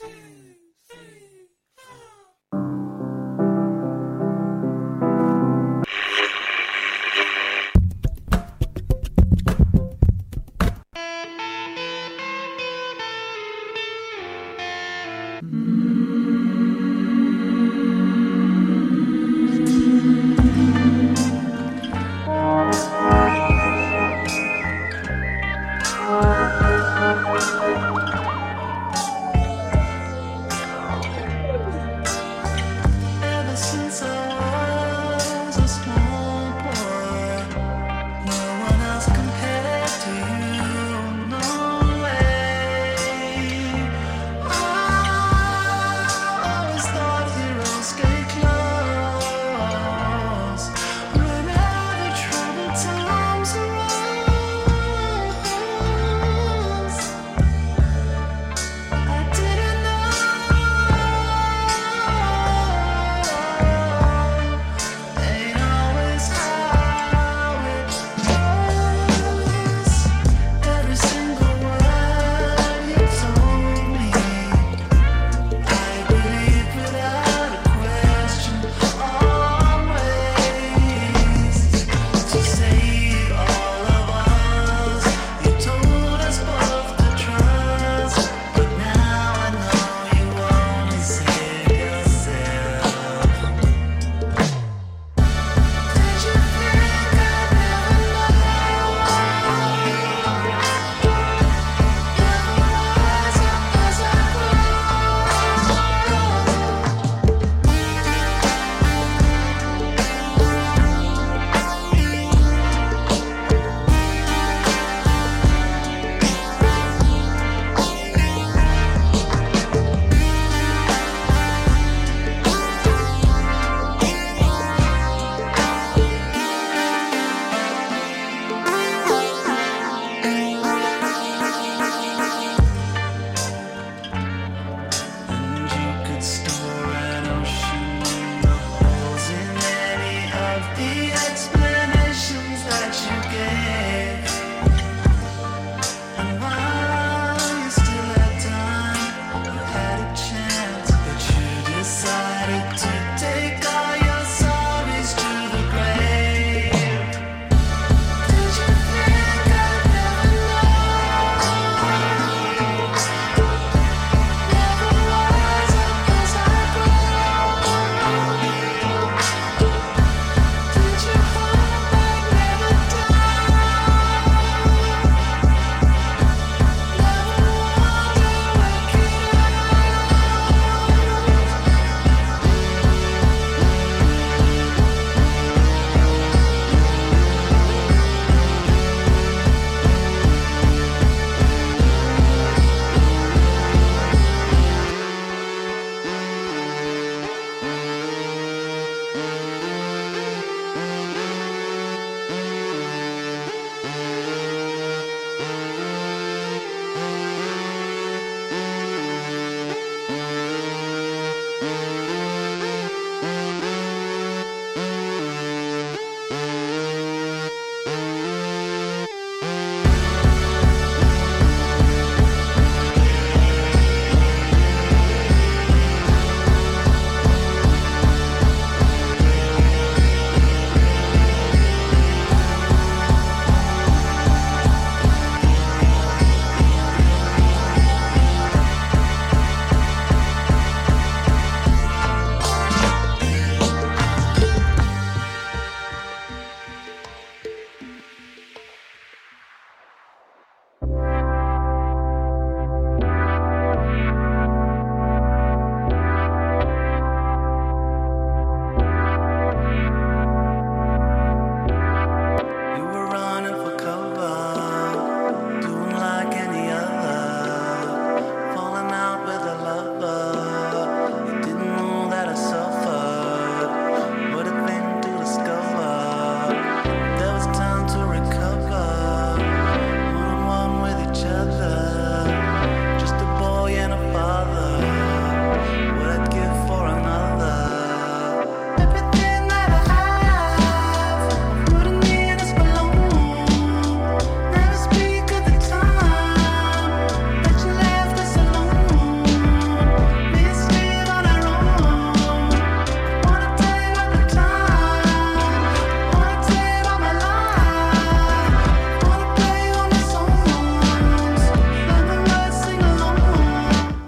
Yeah.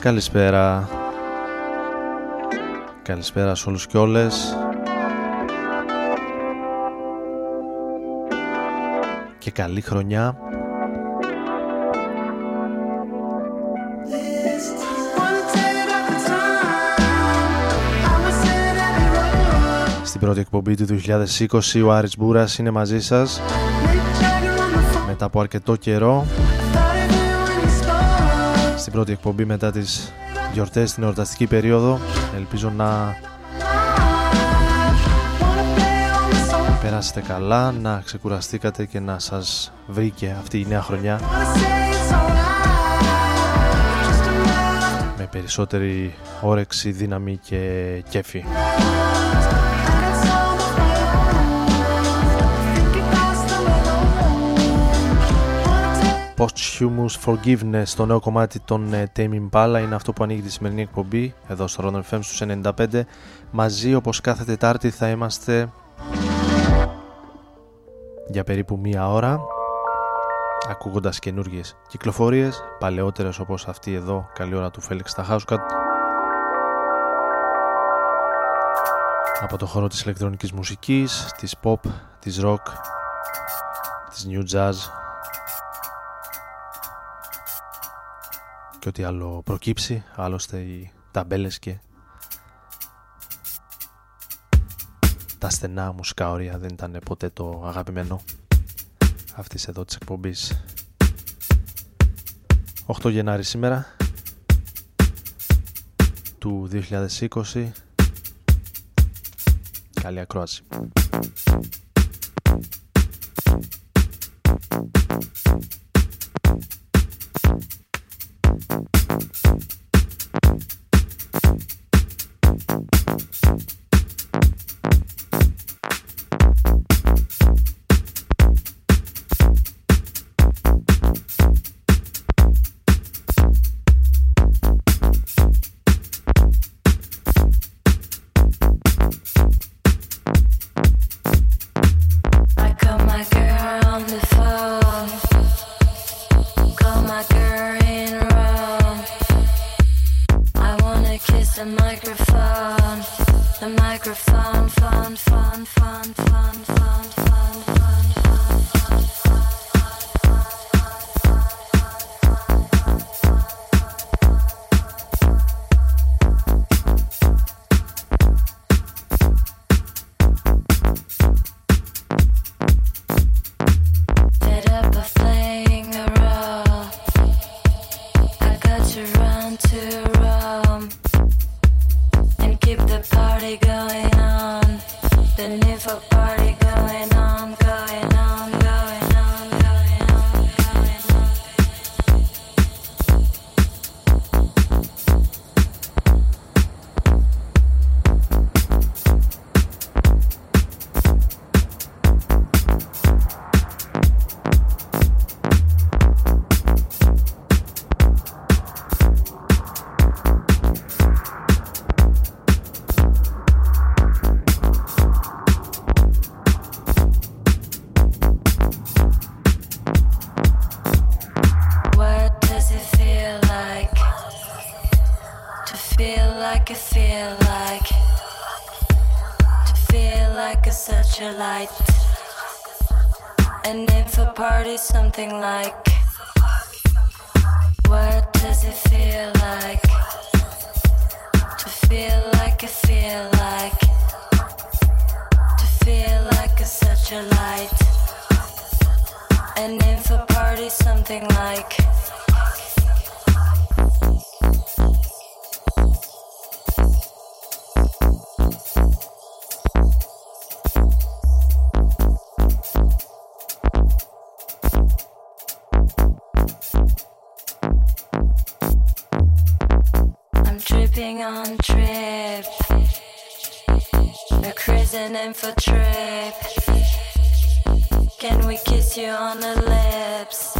Καλησπέρα. Καλησπέρα σε όλους και όλες. Και καλή χρονιά. Στην πρώτη εκπομπή του 2020 ο Άρης Μπούρας είναι μαζί σας. Μετά από αρκετό καιρό. στην πρώτη εκπομπή μετά τις γιορτές στην εορταστική περίοδο ελπίζω να περάσετε καλά να ξεκουραστήκατε και να σας βρήκε αυτή η νέα χρονιά με περισσότερη όρεξη, δύναμη και κέφι. Posthumous Forgiveness, το νέο κομμάτι των uh, Tame Impala είναι αυτό που ανοίγει τη σημερινή εκπομπή εδώ στο Rodon FM στους 95 μαζί όπως κάθε Τετάρτη θα είμαστε για περίπου μία ώρα ακούγοντας καινούργιες κυκλοφορίες παλαιότερες όπως αυτή εδώ καλή ώρα του Φέλιξ Ταχάουσκατ από το χώρο της ηλεκτρονικής μουσικής, της pop, της rock, της new jazz και ό,τι άλλο προκύψει, άλλωστε οι ταμπέλες και τα στενά μουσικά όρια δεν ήταν ποτέ το αγαπημένο αυτής εδώ της εκπομπής. 8 Γενάρη σήμερα του 2020 Καλή ακρόαση. Thank you. we kiss you on the lips?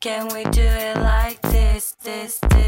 Can we do it like this, this, this?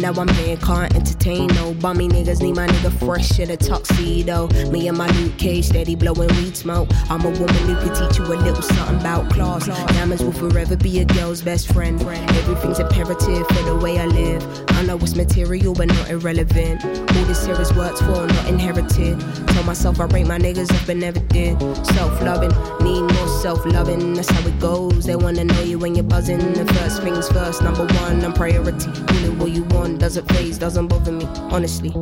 95. now I'm here, can't entertain no bummy niggas. Need my nigga fresh in a tuxedo. Me and my new cage, steady blowing weed smoke. I'm a woman who could teach you a little something about class. Diamonds will forever be a girl's best friend. Everything's imperative for the way I live. I know it's material, but not irrelevant. All this here is worked for, not inherited. Told myself I rate my niggas up and never did. Self loving, need more self loving. That's how it goes. They wanna know you when you're buzzing. The first things first, number one, I'm priority. Call what you want, doesn't phase, doesn't bother me, honestly.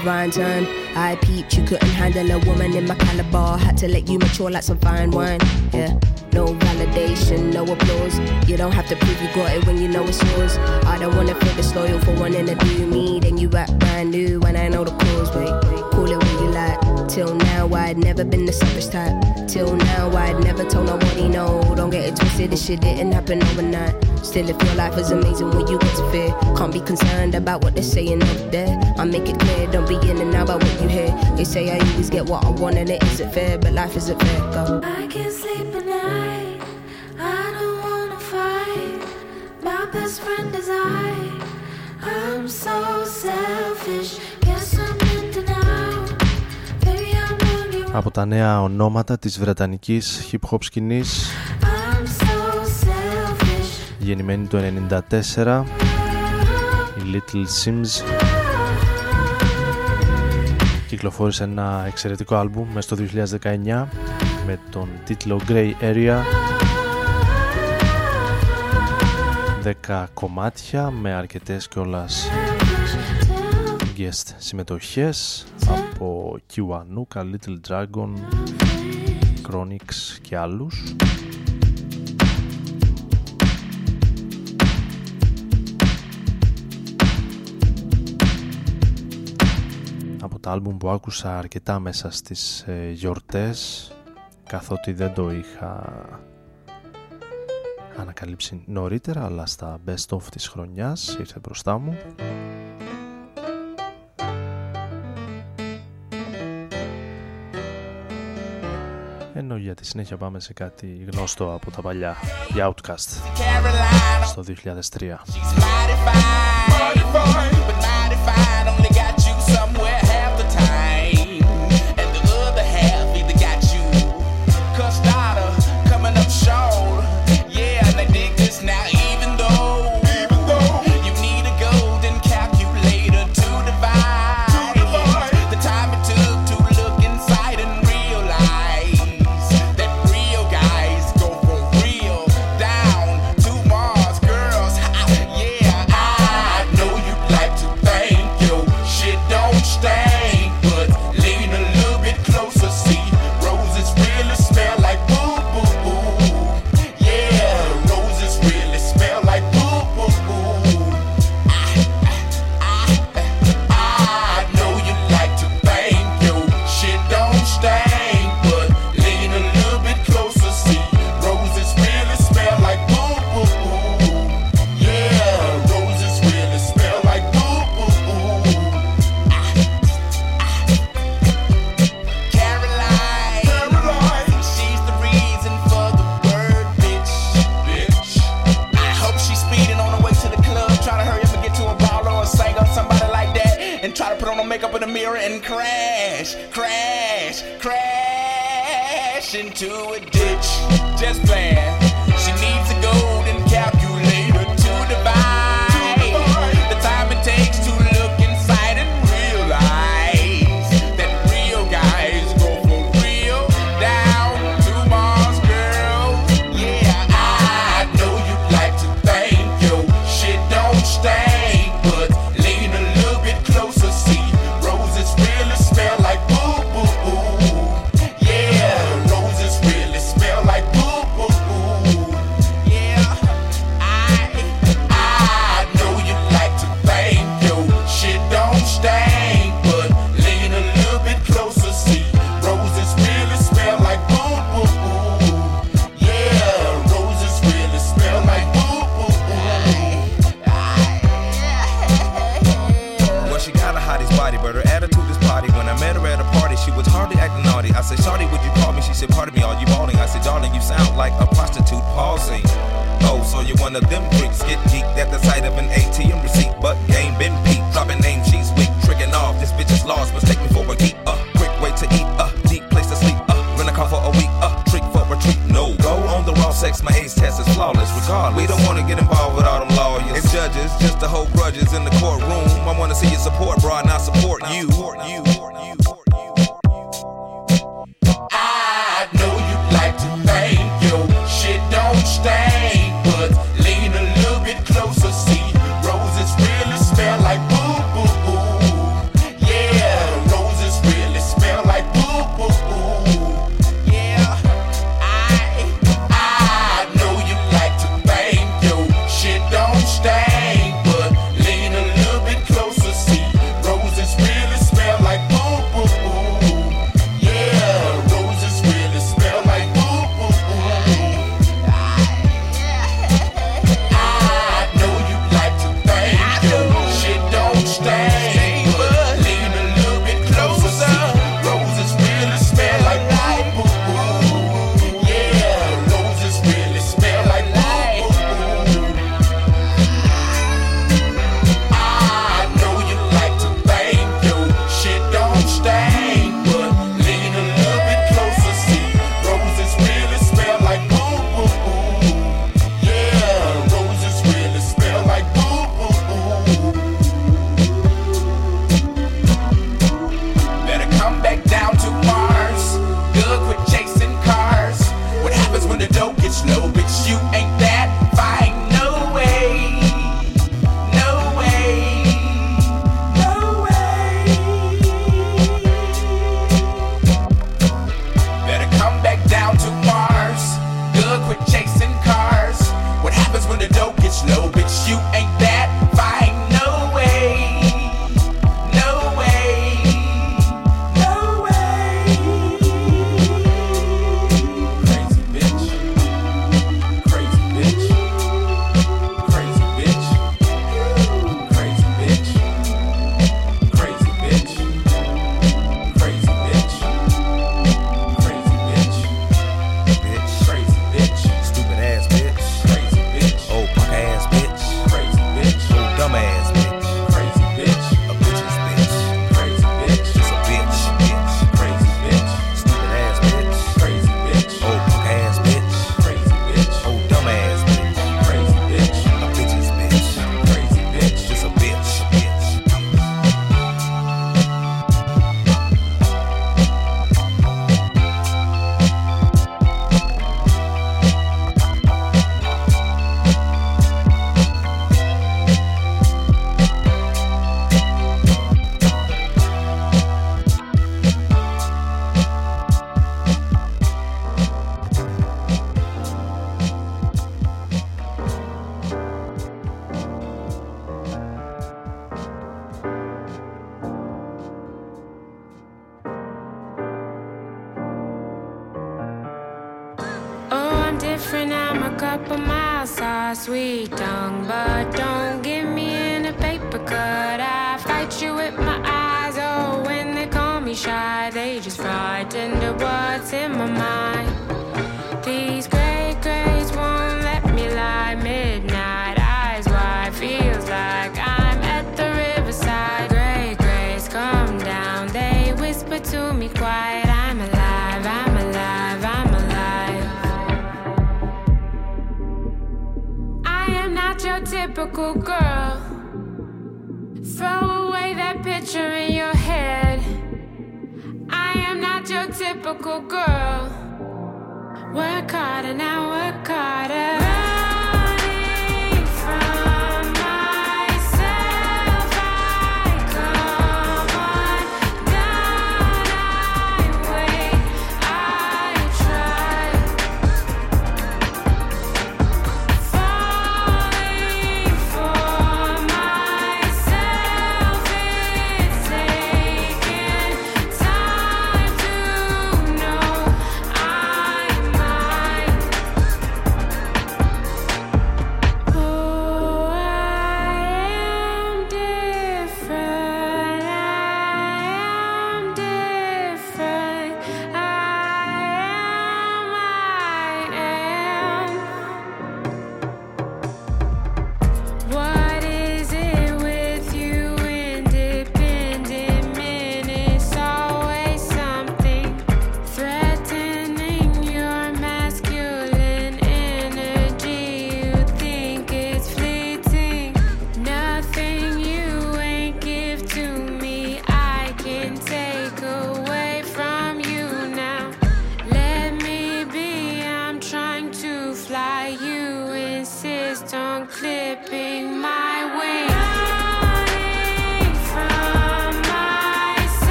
Divine time. I peeped, you couldn't handle a woman in my caliber. Had to let you mature like some fine wine. Yeah. No validation, no applause. You don't have to prove you got it when you know it's yours. I don't wanna feel disloyal for wanting to do me. Then you act brand new when I know the cause. Wait, call it what you like. Till now, I'd never been the selfish type. this shit didn't happen overnight. Still, if your life is amazing when you get to fear, can't be concerned about what they're saying over there. I make it clear, don't be in and out about what you hear. They say I always get what I want and it isn't fair, but life isn't fair. Go. I can't sleep at night. I don't wanna fight. My best friend is I. I'm so selfish. Guess I'm in denial. Baby, I'm looking. Από τα νέα ονόματα της βρετανικής hip hop σκηνής I'm so selfish. γεννημένη το 1994 η Little Sims. Κυκλοφόρησε ένα εξαιρετικό άλμπουμ μέσα στο 2019 με τον τίτλο Grey Area. 10 κομμάτια με αρκετές κιόλας guest συμμετοχές από Kiwanuka, Little Dragon, Chronix και άλλους τα άλμπουμ που άκουσα αρκετά μέσα στις ε, γιορτές καθότι δεν το είχα ανακαλύψει νωρίτερα αλλά στα best of της χρονιάς ήρθε μπροστά μου. Ενώ για τη συνέχεια πάμε σε κάτι γνωστό από τα παλιά. Για Outcast στο 2003 said, Pardon me, are you bawling? I said, Darling, you sound like a prostitute pausing. Oh, so you're one of them freaks. Get typical girl. Throw away that picture in your head. I am not your typical girl. Work harder now, work harder.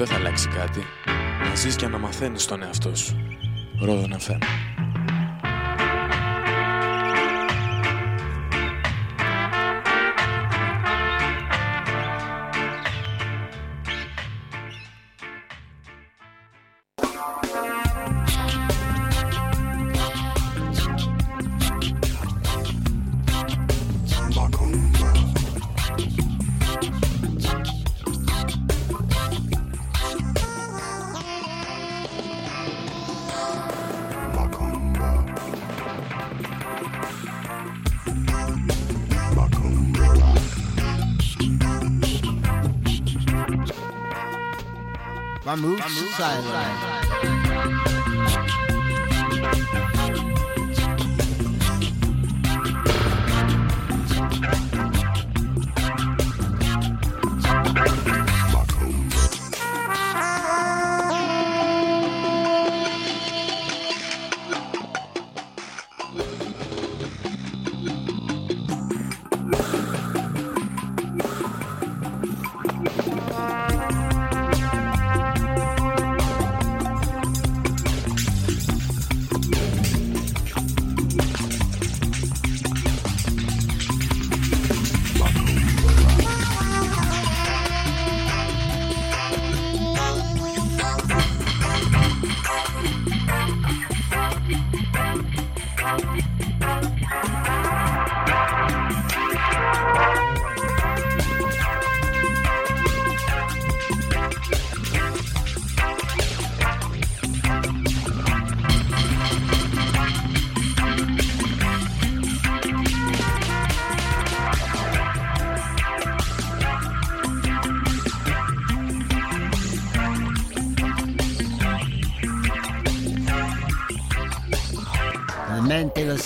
δεν θα αλλάξει κάτι. Να ζεις και να μαθαίνεις τον εαυτό σου. Ρόδον FM.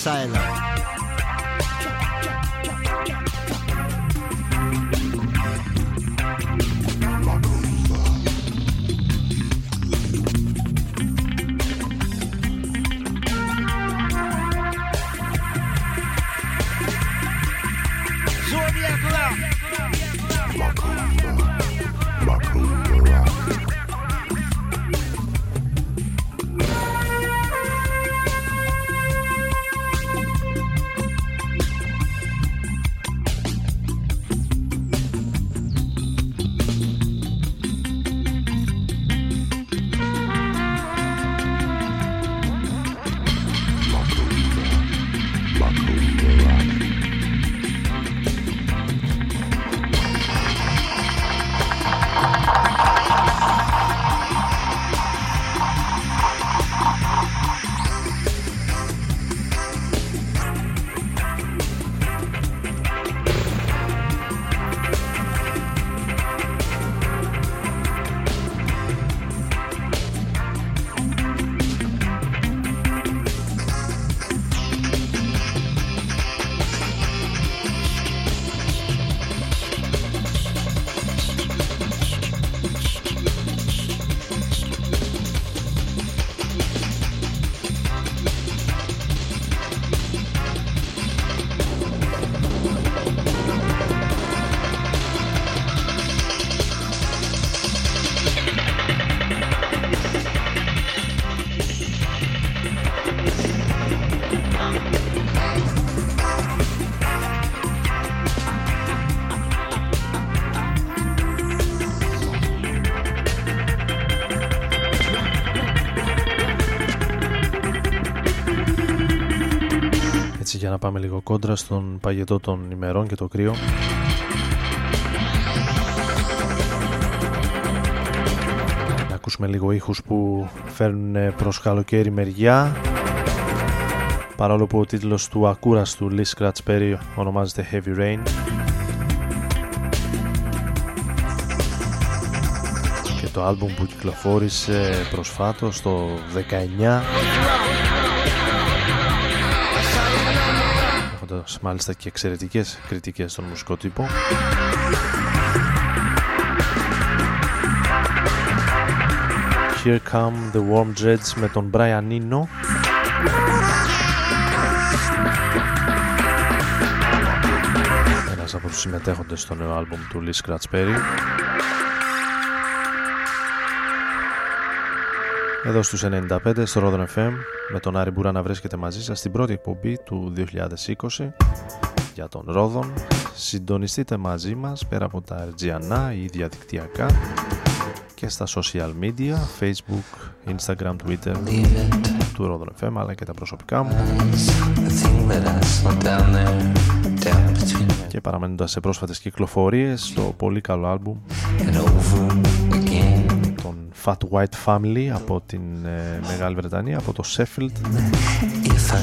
在呢 πάμε λίγο κόντρα στον παγετό των ημερών και το κρύο. Να ακούσουμε λίγο ήχους που φέρνουν προς καλοκαίρι μεριά. Παρόλο που ο τίτλος του ακούραστου Lee Scratch Perry ονομάζεται Heavy Rain. Και το άλμπουμ που κυκλοφόρησε προσφάτως το 19 έχοντας μάλιστα και εξαιρετικές κριτικές στον μουσικό τύπο. Here Come The Warm Dreads με τον Brian Eno. Ένας από τους συμμετέχοντες στο νέο άλμπουμ του Lee Scratch Perry. Εδώ στους 95 στο Rodon FM με τον Άρη Μπουρά να βρίσκεται μαζί σας στην πρώτη εκπομπή του 2020 για τον Ρόδον. Συντονιστείτε μαζί μας πέρα από τα RGNA ή διαδικτυακά και στα social media, facebook, instagram, twitter του Rodon FM αλλά και τα προσωπικά μου και παραμένοντας σε πρόσφατες κυκλοφορίες το πολύ καλό άλμπουμ των Fat White Family από την ε, Μεγάλη Βρετανία από το Sheffield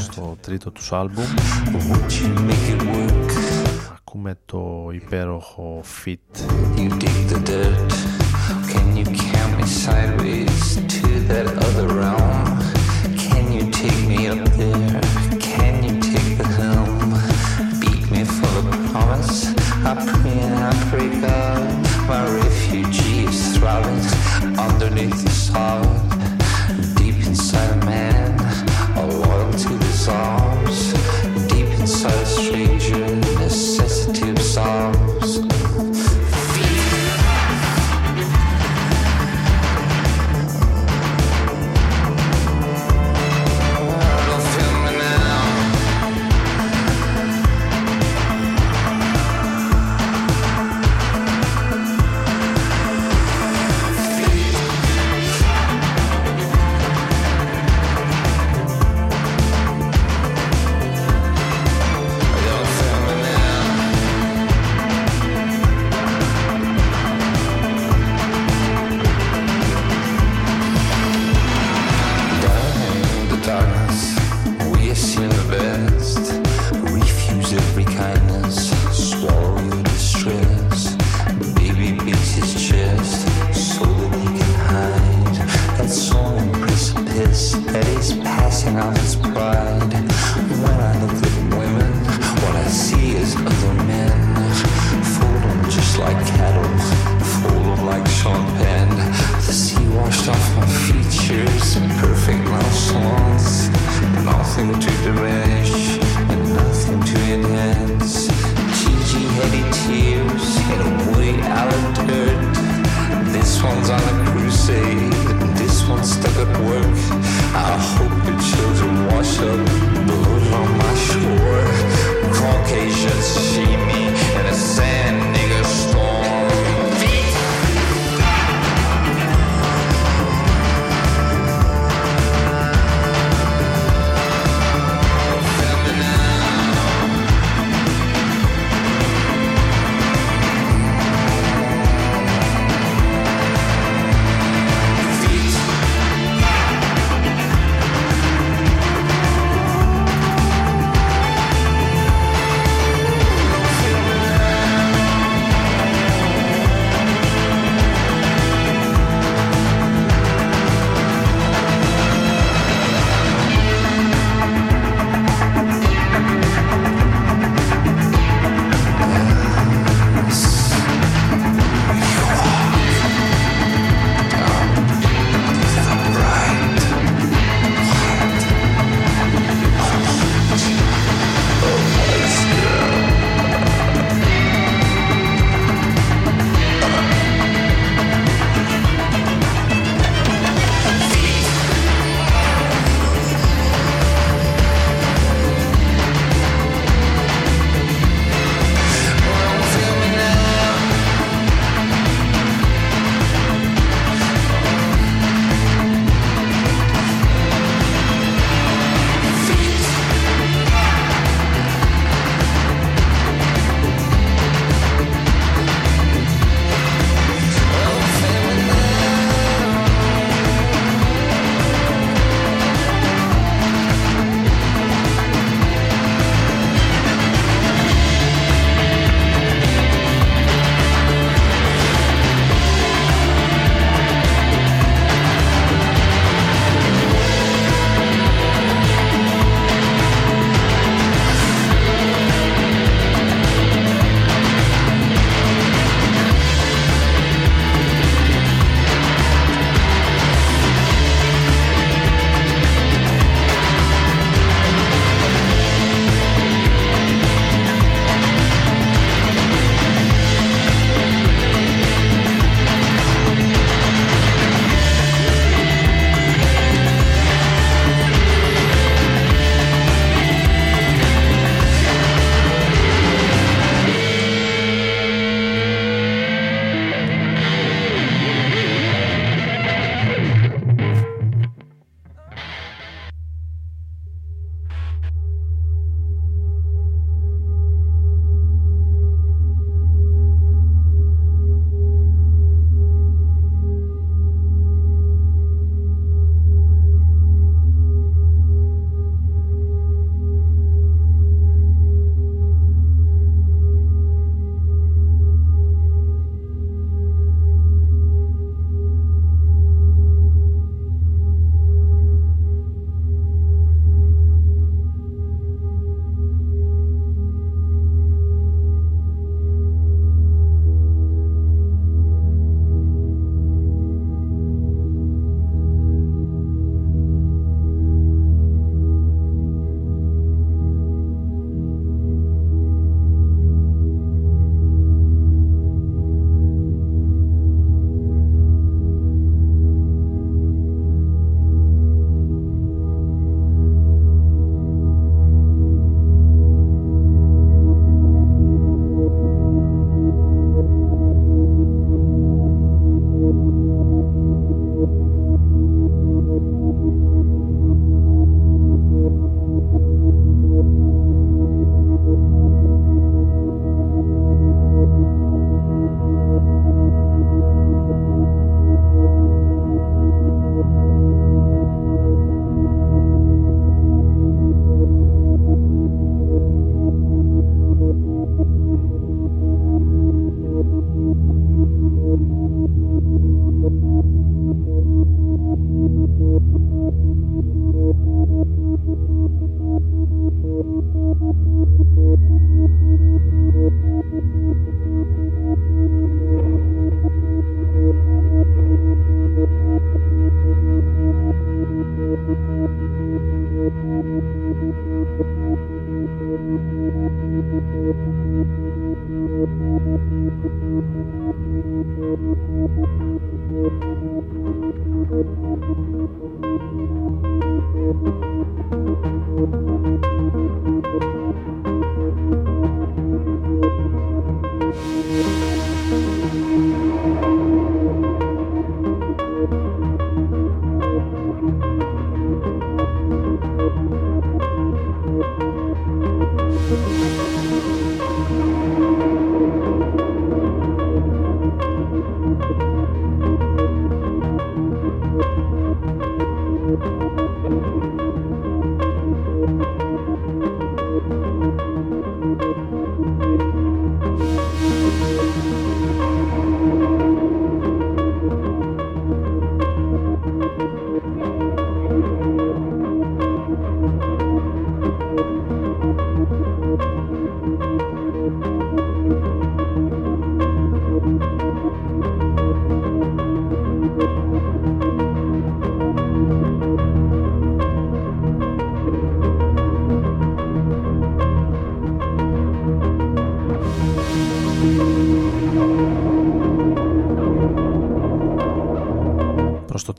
στο τρίτο τους άλμπουμ ακούμε το υπέροχο Fit You dig the dirt. Can you count me sideways to that other realm. Can you take me up there?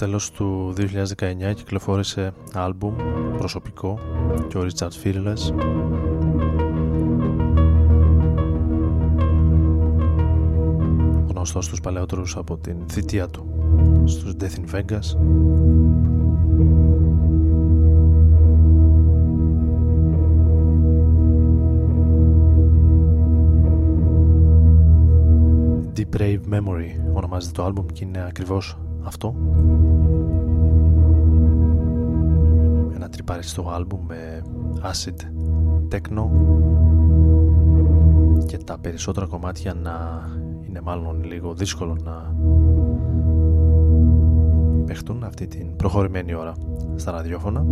Τέλος του 2019 κυκλοφόρησε άλμπουμ προσωπικό και ο Richard Fearless γνωστός στους παλαιότερους από την θητεία του στους Death in Vegas. Deep Brave Memory ονομάζεται το άλμπουμ και είναι ακριβώς αυτό ένα τρυπαριστό άλμπουμ με acid techno και τα περισσότερα κομμάτια να είναι μάλλον λίγο δύσκολο να παιχτούν αυτή την προχωρημένη ώρα στα ραδιόφωνα.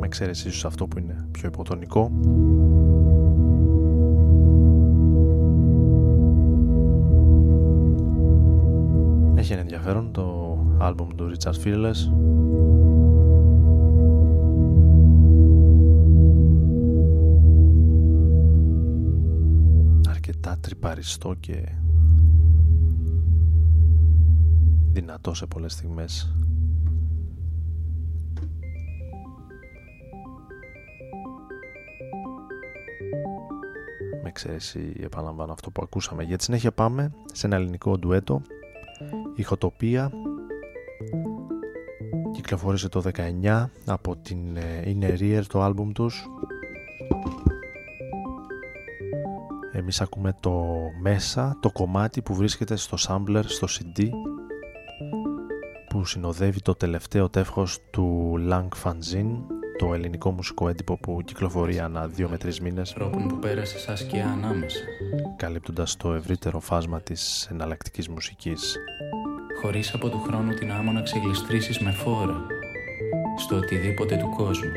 Με εξαίρεση ίσως αυτό που είναι πιο υποτονικό. Έχει ένα ενδιαφέρον το άλμπουμ του Richard Fearless αρκετά τρυπαριστό και δυνατό σε πολλές στιγμές. Με εξαίρεση επαναλαμβάνω αυτό που ακούσαμε. Για τη συνέχεια πάμε σε ένα ελληνικό ντουέτο. Ηχοτοπία κυκλοφόρησε το 19 από την Inner Ear το άλμπουμ τους εμείς ακούμε το μέσα το κομμάτι που βρίσκεται στο sampler στο CD που συνοδεύει το τελευταίο τεύχος του Lang Fanzine το ελληνικό μουσικό έντυπο που κυκλοφορεί ανά δύο με τρεις μήνες Τρόπον που πέρασε σαν σκιά ανάμεσα. καλύπτοντας το ευρύτερο φάσμα της εναλλακτικής μουσικής. Χωρίς από του χρόνου την άμμο να ξεγλιστρήσεις με φόρα στο οτιδήποτε του κόσμου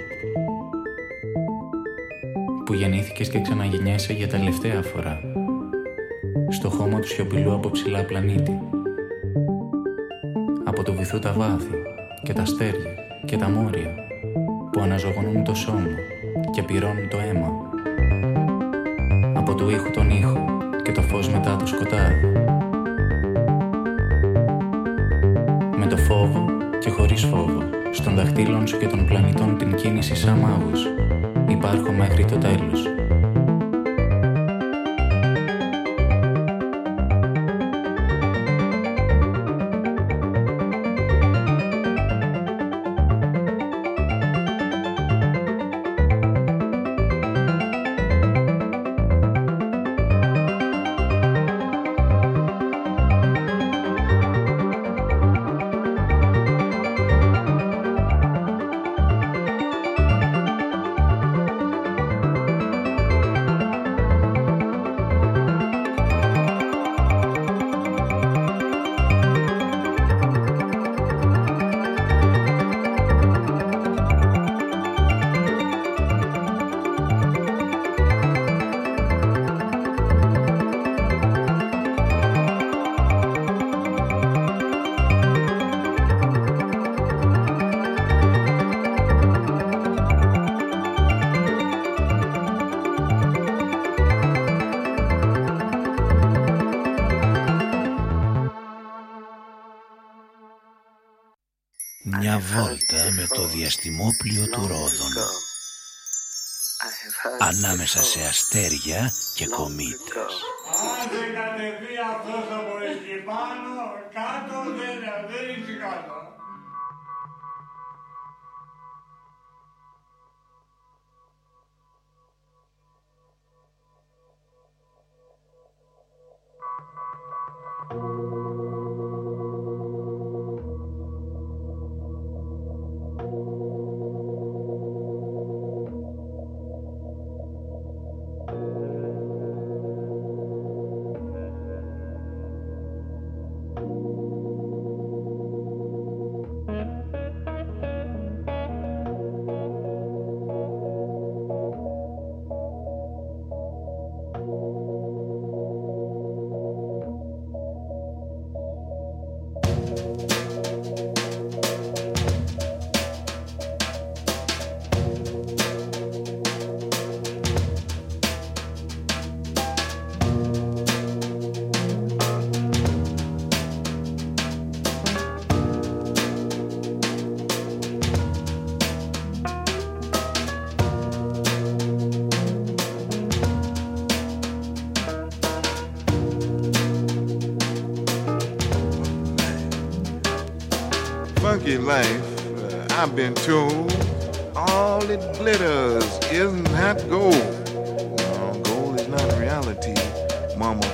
που γεννήθηκες και ξαναγεννιέσαι για τελευταία φορά. Στο χώμα του σιωπηλού από ψηλά πλανήτη. Από το βυθού τα βάθη και τα αστέρια και τα μόρια που αναζωογονούν το σώμα και πυρώνουν το αίμα. Από του ήχου τον ήχο και το φως μετά το σκοτάδι. Με το φόβο και χωρίς φόβο στον δαχτύλων σου και των πλανητών την κίνηση σαν μάγος υπάρχω μέχρι το τέλος διαστημόπλιο του Ρόδων ανάμεσα σε αστέρια και κομήτες. Been told all it glitters isn't that gold. No, gold is not reality, mama.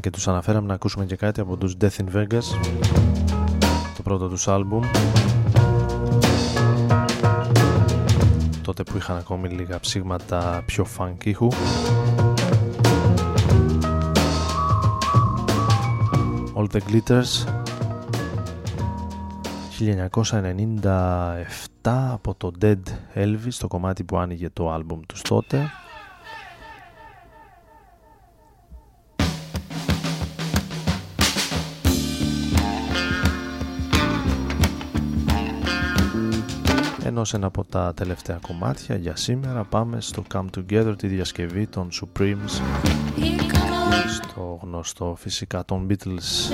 και τους αναφέραμε να ακούσουμε και κάτι από τους Death in Vegas το πρώτο τους άλμπουμ. Τότε που είχαν ακόμη λίγα ψήγματα πιο funk ήχου All the Glitters 1997 από το Dead Elvis το κομμάτι που άνοιγε το άλμπουμ τους τότε. Ενώ σε ένα από τα τελευταία κομμάτια για σήμερα. Πάμε στο Come Together τη διασκευή των Supremes. Στο γνωστό φυσικά των Beatles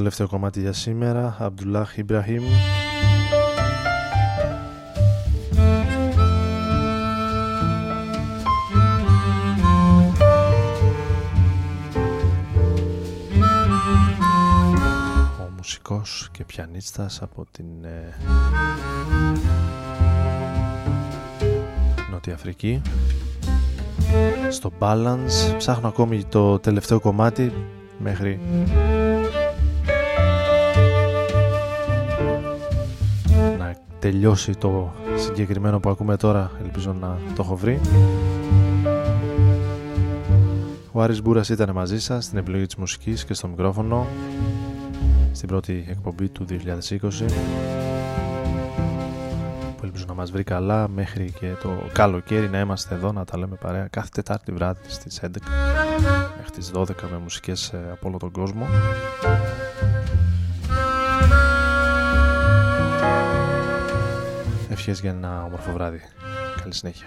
τελευταίο κομμάτι για σήμερα. Αμπτουλάχ Ιμπραχήμ Ο μουσικός και πιανίστας από την ε, Νότια Αφρική. Στο Balance. Ψάχνω ακόμη το τελευταίο κομμάτι μέχρι τελειώσει το συγκεκριμένο που ακούμε τώρα ελπίζω να το έχω βρει. Ο Άρης Μπούρας ήταν μαζί σας στην επιλογή της μουσικής και στο μικρόφωνο στην πρώτη εκπομπή του 2020 που ελπίζω να μας βρει καλά μέχρι και το καλοκαίρι να είμαστε εδώ να τα λέμε παρέα κάθε Τετάρτη βράδυ στις 11 μέχρι τις 12 με μουσικές ε, από όλο τον κόσμο Ευχές για ένα όμορφο βράδυ. Καλή συνέχεια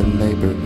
the labor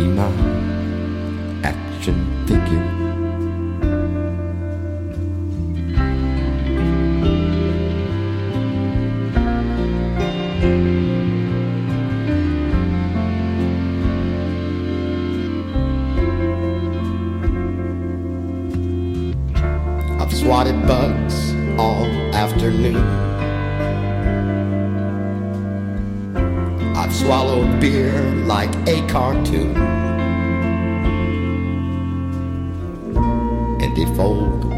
be my action figure. I've swatted bugs all afternoon. career like a cartoon. And if old